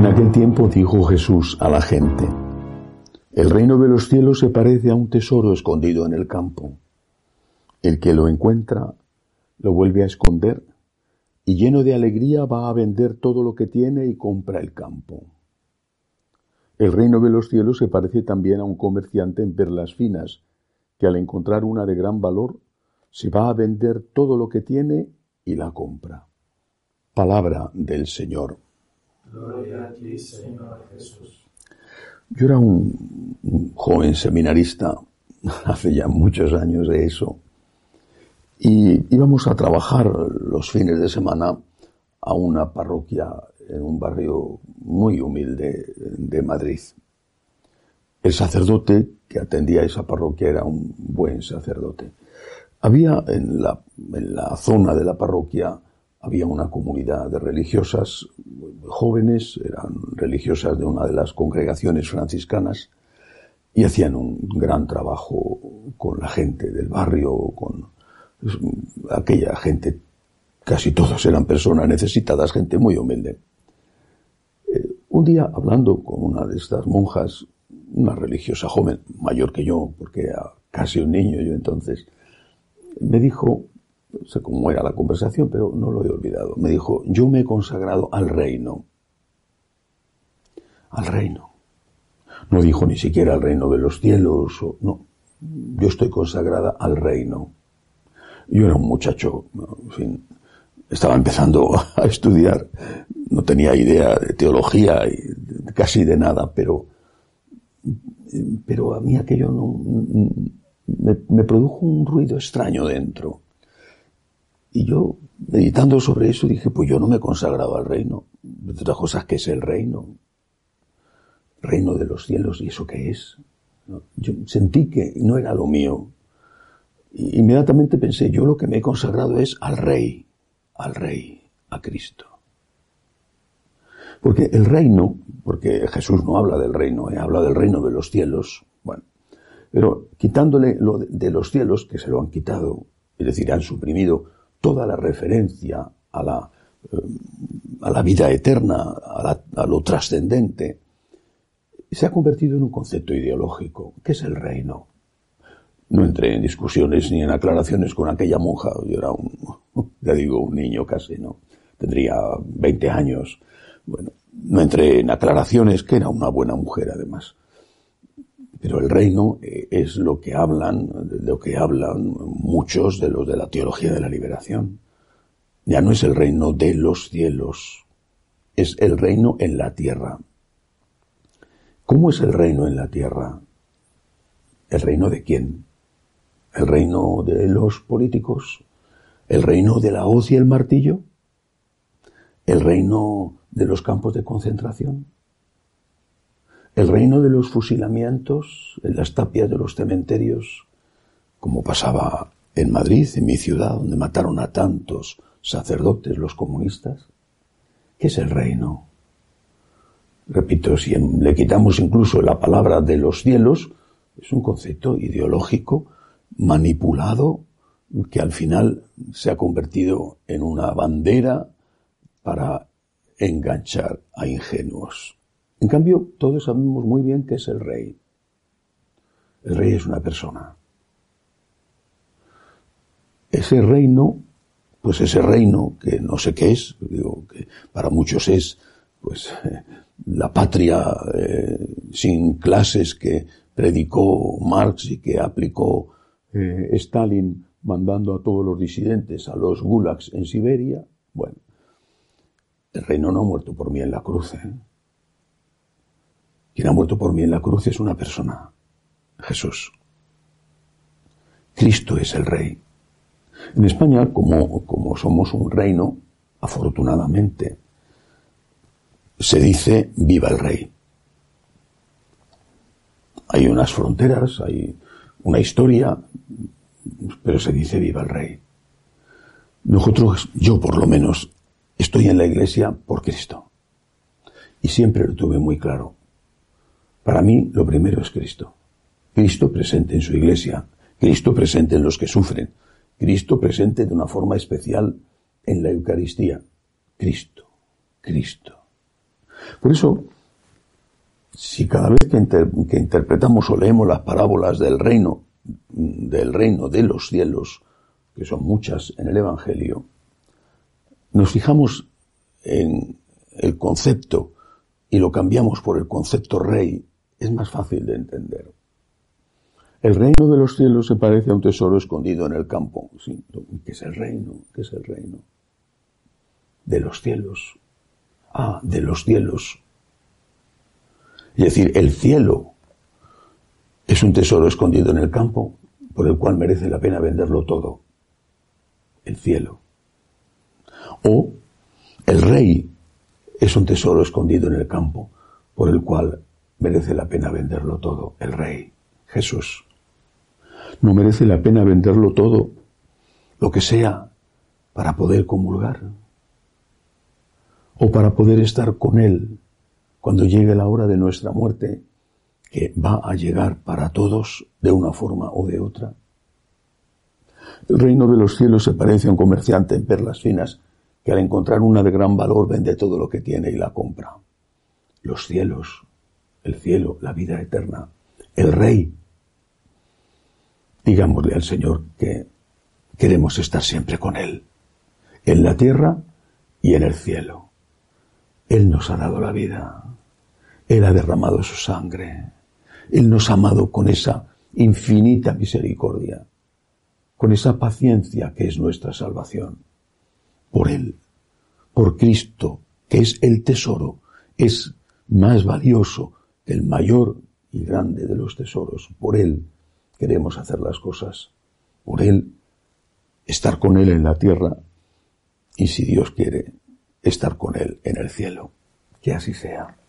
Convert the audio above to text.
En aquel tiempo dijo Jesús a la gente, El reino de los cielos se parece a un tesoro escondido en el campo. El que lo encuentra lo vuelve a esconder y lleno de alegría va a vender todo lo que tiene y compra el campo. El reino de los cielos se parece también a un comerciante en perlas finas, que al encontrar una de gran valor, se va a vender todo lo que tiene y la compra. Palabra del Señor. Yo era un, joven seminarista, hace ya muchos años de eso, y íbamos a trabajar los fines de semana a una parroquia en un barrio muy humilde de Madrid. El sacerdote que atendía esa parroquia era un buen sacerdote. Había en la zona de la parroquia había una comunidad de religiosas jóvenes, eran religiosas de una de las congregaciones franciscanas y hacían un gran trabajo con la gente del barrio, con aquella gente, casi todos eran personas necesitadas, gente muy humilde. Eh, un día, hablando con una de estas monjas, una religiosa joven, mayor que yo, porque era casi un niño yo entonces, me dijo, no sé cómo era la conversación, pero no lo he olvidado. Me dijo, yo me he consagrado al reino. Al reino. No dijo ni siquiera al reino de los cielos, no. Yo estoy consagrada al reino. Yo era un muchacho, en fin, estaba empezando a estudiar, no tenía idea de teología y casi de nada, pero, pero a mí aquello no, me produjo un ruido extraño dentro. Y yo, meditando sobre eso, dije, pues yo no me he consagrado al reino. De otras cosas, ¿qué es el reino? Reino de los cielos, ¿y eso qué es? Yo sentí que no era lo mío. Y inmediatamente pensé, yo lo que me he consagrado es al rey, al rey, a Cristo. Porque el reino, porque Jesús no habla del reino, eh, habla del reino de los cielos, bueno, pero quitándole lo de los cielos, que se lo han quitado, es decir, han suprimido toda la referencia a la, eh, a la vida eterna, a, la, a lo trascendente, se ha convertido en un concepto ideológico. ¿Qué es el reino? No entré en discusiones ni en aclaraciones con aquella monja. Yo era un, ya digo, un niño casi, ¿no? Tendría 20 años. Bueno, no entré en aclaraciones, que era una buena mujer además. Pero el reino eh, es lo que hablan, lo que hablan muchos de los de la teología de la liberación. Ya no es el reino de los cielos, es el reino en la tierra. ¿Cómo es el reino en la tierra? ¿El reino de quién? ¿El reino de los políticos? ¿El reino de la hoz y el martillo? ¿El reino de los campos de concentración? El reino de los fusilamientos en las tapias de los cementerios, como pasaba en Madrid, en mi ciudad, donde mataron a tantos sacerdotes los comunistas. ¿Qué es el reino? Repito, si le quitamos incluso la palabra de los cielos, es un concepto ideológico manipulado que al final se ha convertido en una bandera para enganchar a ingenuos. En cambio, todos sabemos muy bien que es el rey. El rey es una persona. Ese reino, pues ese reino que no sé qué es, digo que para muchos es, pues la patria eh, sin clases que predicó Marx y que aplicó eh, Stalin mandando a todos los disidentes a los gulags en Siberia. Bueno, el reino no ha muerto por mí en la cruz. ¿eh? Quien ha muerto por mí en la cruz es una persona, Jesús. Cristo es el Rey. En España, como, como somos un reino, afortunadamente, se dice viva el Rey. Hay unas fronteras, hay una historia, pero se dice viva el Rey. Nosotros, yo por lo menos, estoy en la iglesia por Cristo. Y siempre lo tuve muy claro. Para mí, lo primero es Cristo. Cristo presente en su iglesia, Cristo presente en los que sufren, Cristo presente de una forma especial en la Eucaristía. Cristo, Cristo. Por eso, si cada vez que, que, interpretamos o leemos las parábolas del reino, del reino de los cielos, que son muchas en el Evangelio, nos fijamos en el concepto y lo cambiamos por el concepto rey, es más fácil de entender. El reino de los cielos se parece a un tesoro escondido en el campo. ¿Qué es el reino? ¿Qué es el reino? De los cielos. Ah, de los cielos. Es decir, el cielo es un tesoro escondido en el campo por el cual merece la pena venderlo todo. El cielo. O el rey es un tesoro escondido en el campo por el cual merece la pena venderlo todo. El rey, Jesús. No merece la pena venderlo todo, lo que sea, para poder comulgar o para poder estar con Él cuando llegue la hora de nuestra muerte, que va a llegar para todos de una forma o de otra. El reino de los cielos se parece a un comerciante en perlas finas que al encontrar una de gran valor vende todo lo que tiene y la compra. Los cielos, el cielo, la vida eterna, el rey digámosle al Señor que queremos estar siempre con Él, en la tierra y en el cielo. Él nos ha dado la vida, Él ha derramado su sangre, Él nos ha amado con esa infinita misericordia, con esa paciencia que es nuestra salvación. Por Él, por Cristo, que es el tesoro, es más valioso el mayor y grande de los tesoros. Por Él queremos hacer las cosas por Él, estar con Él en la tierra y si Dios quiere, estar con Él en el cielo. Que así sea.